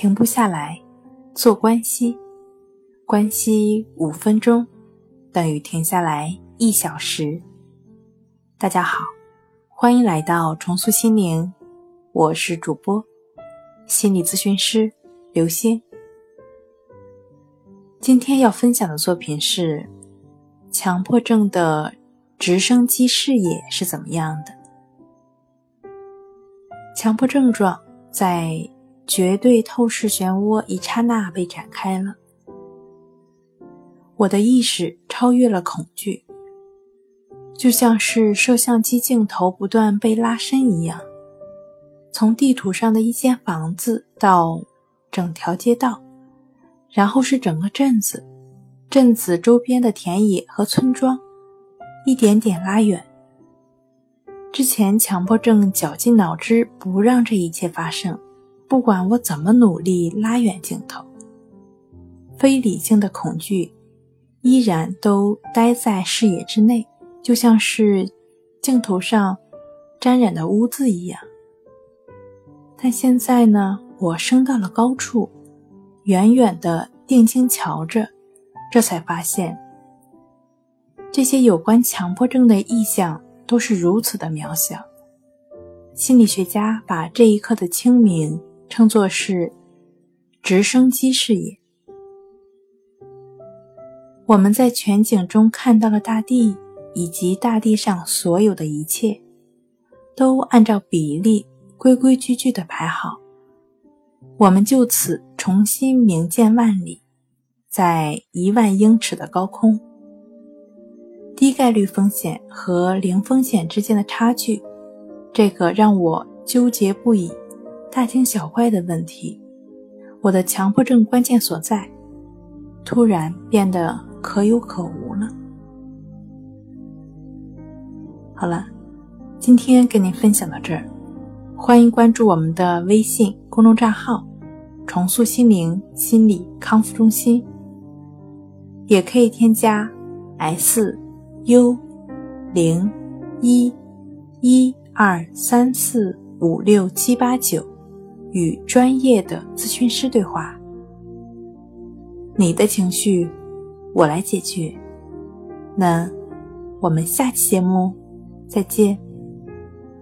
停不下来，做关系，关系五分钟等于停下来一小时。大家好，欢迎来到重塑心灵，我是主播心理咨询师刘星。今天要分享的作品是：强迫症的直升机视野是怎么样的？强迫症状在。绝对透视漩涡一刹那被展开了，我的意识超越了恐惧，就像是摄像机镜头不断被拉伸一样，从地图上的一间房子到整条街道，然后是整个镇子，镇子周边的田野和村庄，一点点拉远。之前强迫症绞尽脑汁不让这一切发生。不管我怎么努力拉远镜头，非理性的恐惧依然都待在视野之内，就像是镜头上沾染的污渍一样。但现在呢，我升到了高处，远远的定睛瞧着，这才发现，这些有关强迫症的意象都是如此的渺小。心理学家把这一刻的清明。称作是直升机视野。我们在全景中看到了大地以及大地上所有的一切，都按照比例规规矩矩的排好。我们就此重新明见万里，在一万英尺的高空，低概率风险和零风险之间的差距，这个让我纠结不已。大惊小怪的问题，我的强迫症关键所在，突然变得可有可无了。好了，今天跟您分享到这儿，欢迎关注我们的微信公众账号“重塑心灵心理康复中心”，也可以添加 “s u 零一一二三四五六七八九”。与专业的咨询师对话，你的情绪我来解决。那我们下期节目再见。